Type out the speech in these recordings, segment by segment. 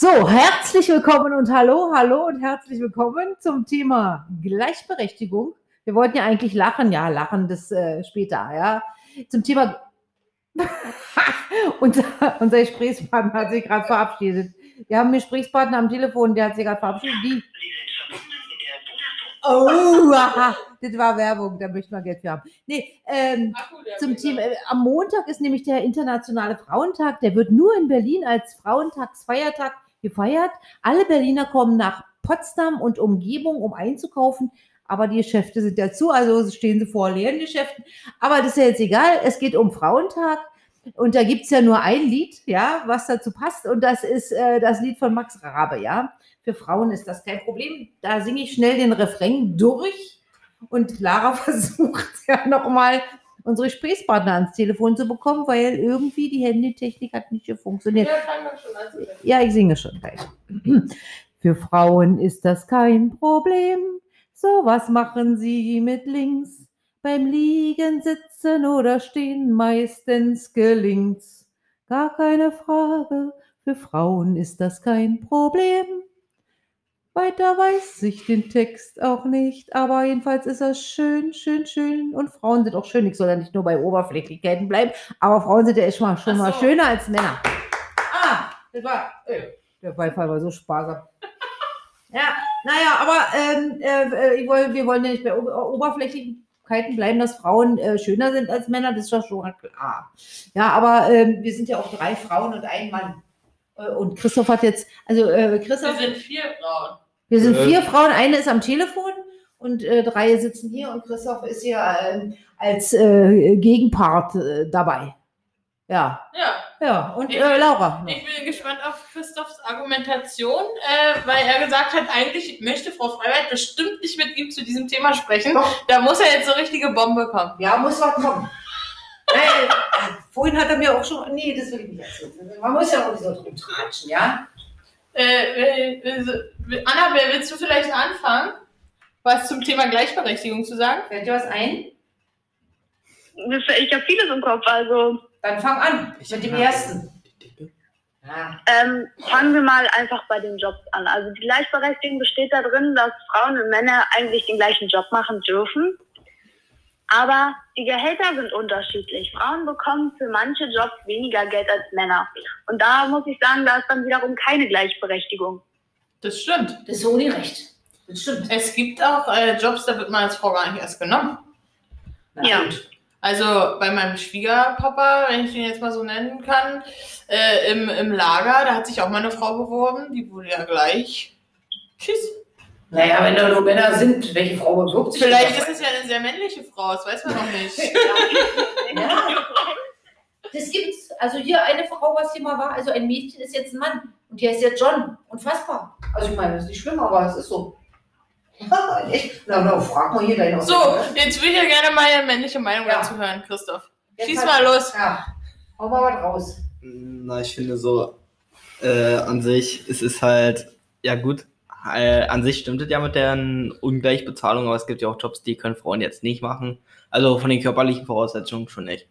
So, herzlich willkommen und hallo, hallo und herzlich willkommen zum Thema Gleichberechtigung. Wir wollten ja eigentlich lachen, ja, lachen das äh, später, ja. Zum Thema unser, unser Gesprächspartner hat sich gerade verabschiedet. Wir haben einen Gesprächspartner am Telefon, der hat sich gerade verabschiedet. Die. Oh, aha, das war Werbung, da möchte man Geld für haben. Nee, ähm, zum Thema, äh, am Montag ist nämlich der Internationale Frauentag, der wird nur in Berlin als Frauentagsfeiertag gefeiert. Alle Berliner kommen nach Potsdam und Umgebung, um einzukaufen, aber die Geschäfte sind ja zu, also stehen sie vor leeren Geschäften. Aber das ist ja jetzt egal, es geht um Frauentag. Und da gibt's ja nur ein Lied, ja, was dazu passt. Und das ist äh, das Lied von Max Rabe, ja. Für Frauen ist das kein Problem. Da singe ich schnell den Refrain durch. Und Lara versucht ja nochmal unsere Gesprächspartner ans Telefon zu bekommen, weil irgendwie die Handytechnik hat nicht funktioniert. Ja, also Ja, ich singe schon gleich. Für Frauen ist das kein Problem. So was machen sie mit links. Beim Liegen, Sitzen oder Stehen meistens gelingt's. Gar keine Frage. Für Frauen ist das kein Problem. Weiter weiß ich den Text auch nicht, aber jedenfalls ist er schön, schön, schön. Und Frauen sind auch schön. Ich soll ja nicht nur bei Oberflächlichkeiten bleiben, aber Frauen sind ja echt mal schon Ach mal so. schöner als Männer. Ah, das war, äh, der Beifall war so sparsam. Ja, naja, aber ähm, äh, woll, wir wollen ja nicht bei Ober Oberflächlichkeiten bleiben, dass Frauen äh, schöner sind als Männer, das ist doch schon klar. Ja, aber ähm, wir sind ja auch drei Frauen und ein Mann. Äh, Und Christoph hat jetzt, also äh, Wir Christoph, sind vier Frauen. Wir sind Äh. vier Frauen, eine ist am Telefon und äh, drei sitzen hier und Christoph ist hier ähm, als äh, Gegenpart äh, dabei. Ja, Ja, ja, und Ich- äh, Laura. ich bin gespannt auf Christophs Argumentation, äh, weil er gesagt hat, eigentlich möchte Frau Freiwald bestimmt nicht mit ihm zu diesem Thema sprechen. Doch. Da muss er jetzt so richtige Bombe kommen. Ja, muss was kommen. Nein, vorhin hat er mir auch schon, nee, das will ich nicht erzählen. Man muss ja auch nicht so drum tratschen, ja? Äh, äh, äh, Anna, wer willst du vielleicht anfangen, was zum Thema Gleichberechtigung zu sagen? Fällt dir was ein? Ich habe vieles im Kopf, also Dann fang an mit dem ersten. Ja. ähm, fangen wir mal einfach bei den Jobs an. Also die Gleichberechtigung besteht darin, dass Frauen und Männer eigentlich den gleichen Job machen dürfen. Aber die Gehälter sind unterschiedlich. Frauen bekommen für manche Jobs weniger Geld als Männer. Und da muss ich sagen, da ist dann wiederum keine Gleichberechtigung. Das stimmt. Das ist so ungerecht. Das stimmt. Es gibt auch äh, Jobs, da wird man als Frau gar nicht erst genommen. Na Ja. gut. Also bei meinem Schwiegerpapa, wenn ich ihn jetzt mal so nennen kann, äh, im, im Lager, da hat sich auch mal eine Frau beworben, die wurde ja gleich. Tschüss. Naja, wenn da nur Männer sind, welche Frau bewirbt sich? Vielleicht ist es ja eine sehr männliche Frau, das weiß man noch nicht. Ja. Das gibt's. Also hier eine Frau, was hier mal war, also ein Mädchen ist jetzt ein Mann und die heißt jetzt John. Unfassbar. Also ich meine, das ist nicht schlimm, aber es ist so. Echt. Na, na, frag mal hier deine So, jetzt will ich ja gerne mal eine männliche Meinung Ja. dazu hören, Christoph. Jetzt Schieß mal los. Ja, hau mal was raus. Na, ich finde so, äh, an sich, es ist halt, ja gut, äh, an sich stimmt es ja mit der Ungleichbezahlung, aber es gibt ja auch Jobs, die können Frauen jetzt nicht machen. Also von den körperlichen Voraussetzungen schon nicht.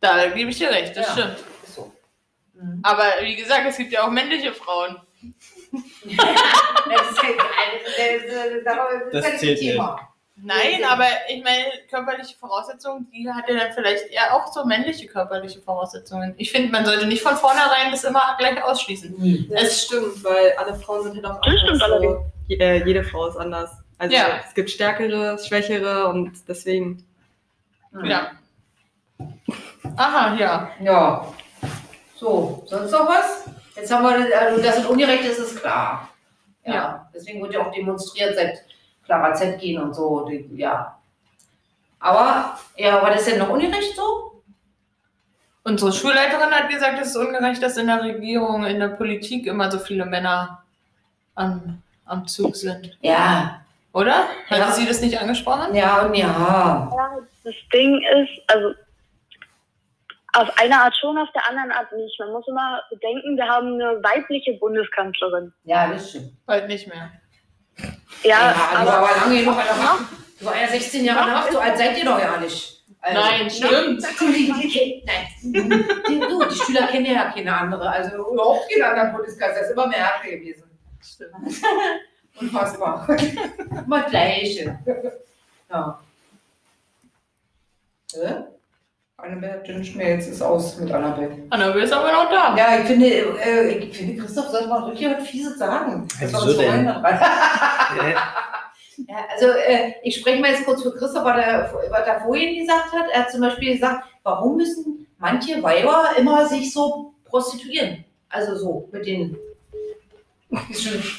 Da gebe ich dir recht, das Ja. stimmt. So. Mhm. Aber wie gesagt, es gibt ja auch männliche Frauen. Das ist ja das, das, Das ist ja zählt nicht Thema. Nein, aber ich meine, körperliche Voraussetzungen, die hat ja dann vielleicht eher auch so männliche körperliche Voraussetzungen. Ich finde, man sollte nicht von vornherein das immer gleich ausschließen. Nie. Es stimmt, weil alle Frauen sind halt auch Das anders. stimmt allerdings. So, je- äh, jede Frau ist anders. Also Ja. es gibt stärkere, schwächere und deswegen. Ja. Aha, ja. Ja. So, sonst noch was? Jetzt haben wir, also das ist ungerecht, das ist klar. Ja. Ja. Deswegen wird ja auch demonstriert seit Clara Z gehen und so. die- Ja. Aber, ja, war das denn noch ungerecht so? Unsere Schulleiterin hat gesagt, es ist ungerecht, dass in der Regierung, in der Politik immer so viele Männer am, am Zug sind. Ja. Oder? Hatte Ja. sie das nicht angesprochen? Ja und ja. Ja, das Ding ist, also auf eine Art schon, auf der anderen Art nicht. Man muss immer bedenken, wir haben eine weibliche Bundeskanzlerin. Ja, das stimmt. Bald nicht mehr. Ja, die aber aber lange genug Macht. Du war ja 16 Jahre nach, so alt seid ihr doch ja nicht. Also, Nein, stimmt. Die, die, die, nein. Die, du, die Schüler kennen ja keine andere, also überhaupt keine anderen Bundeskanzler, das ist immer mehr Merkel gewesen. Unfassbar. Immer gleiche. Ja. Hä? Annabelle den Schmäh, jetzt ist aus mit Annabelle. Annabelle ist aber noch da. Ja, ich finde, äh, ich finde, Christoph sollte mal wirklich was Fieses sagen. Das war so denn? Ja, also äh, ich spreche mal jetzt kurz für Christoph, was er, was er vorhin gesagt hat. Er hat zum Beispiel gesagt, warum müssen manche Weiber immer sich so prostituieren? Also so mit den.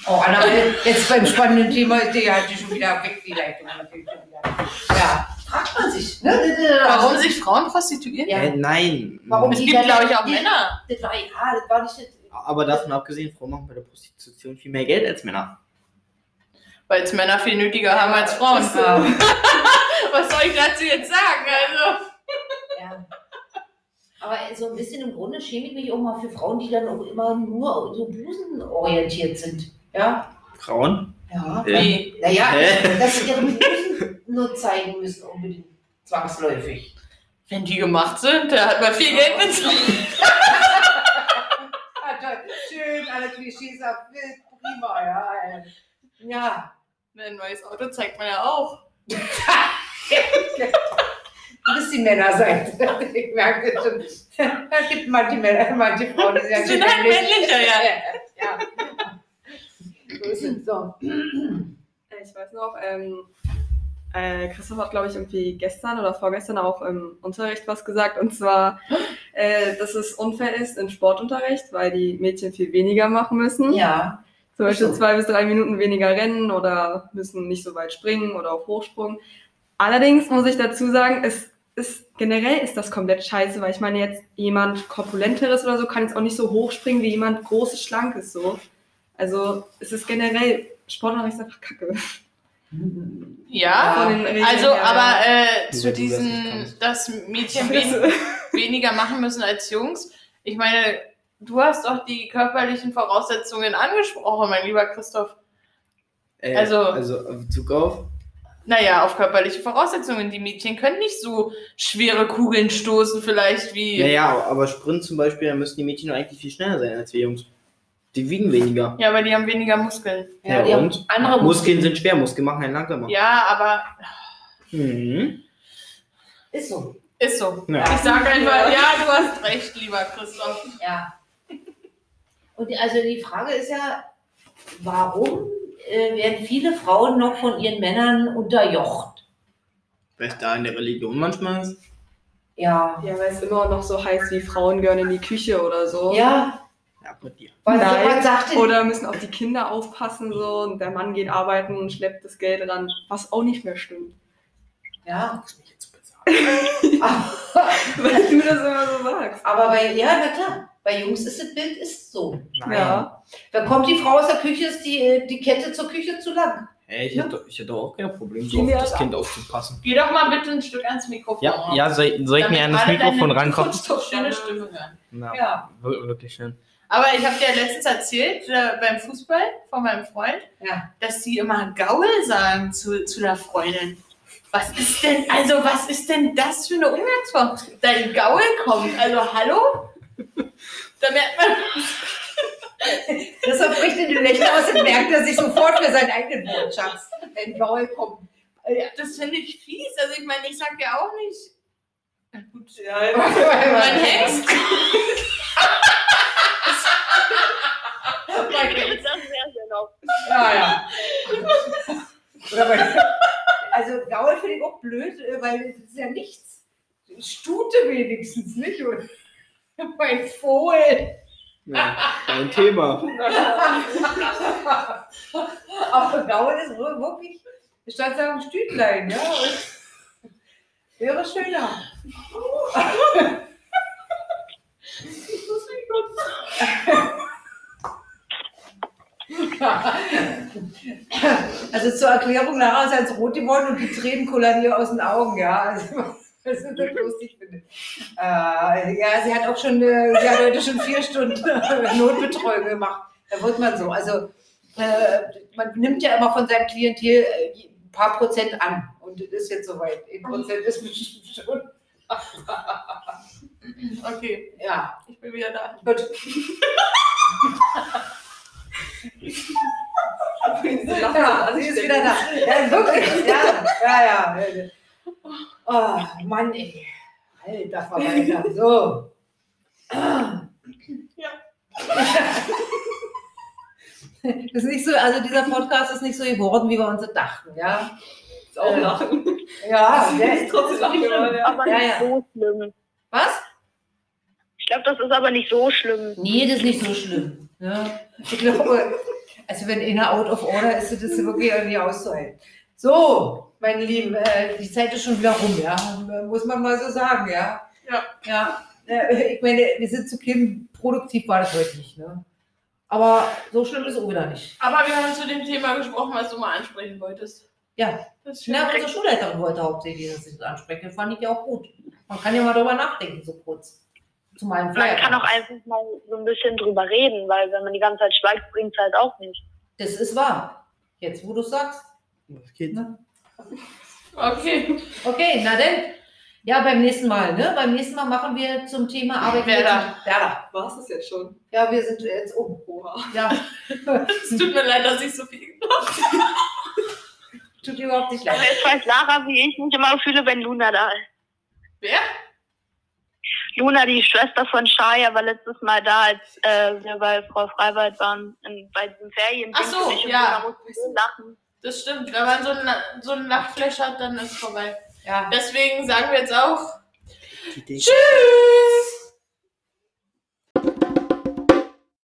Oh, Annabelle, jetzt beim spannenden Thema ist die hat die schon wieder weg, die Leitung. Ja, fragt man sich. Ne? Warum sich Frauen prostituieren? Ja. Äh, nein. Warum Es gibt, glaube ich, auch die- Männer. Das war, ja, das war nicht das. Aber davon abgesehen, Frauen machen bei der Prostitution viel mehr Geld als Männer. Weil es Männer viel nötiger haben als Frauen. Ja. Was soll ich dazu jetzt sagen? Also, Ja. Aber so ein bisschen im Grunde schäme ich mich auch mal für Frauen, die dann auch immer nur so busenorientiert sind. Ja? Frauen? Ja. Wie? Naja, dass sie ihre Busen nur zeigen müssen, unbedingt. Zwangsläufig. Wenn die gemacht sind, da hat man viel Geld bezahlt. Ah. Schön, alle Klischees ab. Prima, ja. Ja. Ein neues Auto zeigt man ja auch. Du bist die Männerseite. Ich merke das schon. Es gibt manche Männer, manche Frauen, die Die sind halt männlicher, ja. ja. So. Äh, Ich weiß noch, ähm, äh, Christoph hat, glaube ich, irgendwie gestern oder vorgestern auch im Unterricht was gesagt. Und zwar, äh, dass es unfair ist im Sportunterricht, weil die Mädchen viel weniger machen müssen. Ja. Zum Beispiel so. zwei bis drei Minuten weniger rennen oder müssen nicht so weit springen oder auf Hochsprung. Allerdings muss ich dazu sagen, es ist generell ist das komplett scheiße, weil ich meine jetzt jemand korpulenteres oder so kann jetzt auch nicht so hoch springen wie jemand großes, schlankes so. Also es ist generell Sportunterricht ist einfach Kacke. Ja, also, her. aber äh, zu diesen, dass Mädchen wen, weniger machen müssen als Jungs. Ich meine, du hast doch die körperlichen Voraussetzungen angesprochen, mein lieber Christoph. Äh, Also- also in Bezug auf. Naja, auf körperliche Voraussetzungen. Die Mädchen können nicht so schwere Kugeln stoßen, vielleicht wie. Ja, ja, aber Sprint zum Beispiel, da müssen die Mädchen doch eigentlich viel schneller sein als wir Jungs. Die wiegen weniger. Ja, aber die haben weniger Muskeln. Ja, die haben und? andere Muskeln sind schwer, Muskeln machen einen langsamer. Ja, aber Mhm. Ist so. ist so. Ja. Ich sage einfach, ja, du hast recht, lieber Christoph. Ja. Und die, also die Frage ist ja, warum äh, werden viele Frauen noch von ihren Männern unterjocht? Vielleicht da in der Religion manchmal ist. Ja. Ja, weil es immer noch so heißt, wie Frauen gehören in die Küche oder so. Ja. Ja, mit dir. Was, Nein. was sagt Oder müssen auf die Kinder aufpassen so und der Mann geht arbeiten und schleppt das Geld ran, was auch nicht mehr stimmt. Ja. Muss mich jetzt bezahlen. Weil du das immer so sagst. Aber bei, ja, na klar, bei Jungs ist das Bild ist so. Nein. Ja. Dann kommt die Frau aus der Küche, ist die, äh, die Kette zur Küche zu lang. Hey, ich, hätte, ich hätte auch kein Problem, so auf das. Kind aufzupassen. Geh doch mal bitte ein Stück ans Mikrofon. Ja, ja soll, soll ich mir an das Mikrofon rankommen? Schöne Stimme hören. Ja, Ja. wir- wirklich schön. Aber ich habe dir ja letztens erzählt, äh, beim Fußball von meinem Freund, Ja. dass die immer Gaul sagen zu, zu der Freundin. Was ist denn, also was ist denn das für eine Umgangsform? Dein Gaul kommt, also hallo? Da merkt man, Deshalb bricht in den Lächeln aus und merkt er sich sofort für seinen eigenen Wortschatz. Wenn Gaul kommt. ja, das finde ich fies. Also ich meine, ich sag ja auch nicht. Gut, Ja, mein Hengst. Mein Das wär's ja noch. Ja, ja. Oder bei, also Gaul finde ich auch blöd, äh, weil es ist ja nichts. Stute wenigstens, nicht? Und mein Fohlen. Ja, ein Thema. Aber Gaul ist wirklich, statt sagen Stütlein, ja. Und wäre schöner. Also zur Erklärung, Lara ist als rot geworden und die Tränen kullern ihr aus den Augen, ja. Also, was ich das lustig finde. Äh, ja, sie hat auch schon, äh, sie hat heute schon vier Stunden Notbetreuung gemacht. Da wird man so. Also äh, man nimmt ja immer von seinem Klientel äh, ein paar Prozent an. Und das ist jetzt soweit. Ein Prozent ist bestimmt schon. Okay, Ja, ich bin wieder da. gut. Ja, sie ist wieder da. Ja, wirklich. Ja, ja, ja. Oh, Mann, ey. Alter Verwalter. So. Ja. Das ist nicht so, also dieser Podcast ist nicht so geworden, wie wir uns das dachten, ja. Ist auch Äh, lachen. Ja, der Ist ist trotzdem lachen. Aber Ja, nicht ja. so schlimm. Was? Ich glaube, das ist aber nicht so schlimm. Nee, das ist nicht so schlimm. Ja. Ich glaube, also wenn einer out of order ist, das ist wirklich irgendwie auszuhalten. So, meine Lieben, äh, die Zeit ist schon wieder rum, ja. Muss man mal so sagen, ja. Ja. Ja. Äh, ich meine, wir sind zu Kim, produktiv war das heute nicht, ne? Aber so schlimm ist es auch wieder nicht. Aber wir haben zu dem Thema gesprochen, was du mal ansprechen wolltest. Ja, Das ist schön. na, unsere Schulleiterin wollte hauptsächlich, dass ich das anspreche. Das fand ich ja auch gut. Man kann ja mal drüber nachdenken, so kurz. Zu meinem Man kann auch einfach mal so ein bisschen drüber reden, weil wenn man die ganze Zeit schweigt, bringt es halt auch nicht. Das ist wahr. Jetzt, wo du sagst. Was geht? Ne? Okay. Okay, na denn. Ja, beim nächsten Mal, ne? Beim nächsten Mal machen wir zum Thema Arbeit. Werder. Werder. War es das jetzt schon? Ja, wir sind jetzt oben. Oha. Ja, Es tut mir leid, dass ich so viel tut dir überhaupt nicht Aber leid. jetzt weiß Lara, wie ich mich immer fühle, wenn Luna da ist. Wer? Luna, die Schwester von Shaya, war letztes Mal da, als äh, wir bei Frau Freiwald waren, in, bei diesem Ferien. Ach so, und ja. So lachen. Das stimmt. Wenn man so einen, so einen Lachflash hat, dann ist es vorbei. Ja. Deswegen sagen wir jetzt auch. Tschüss!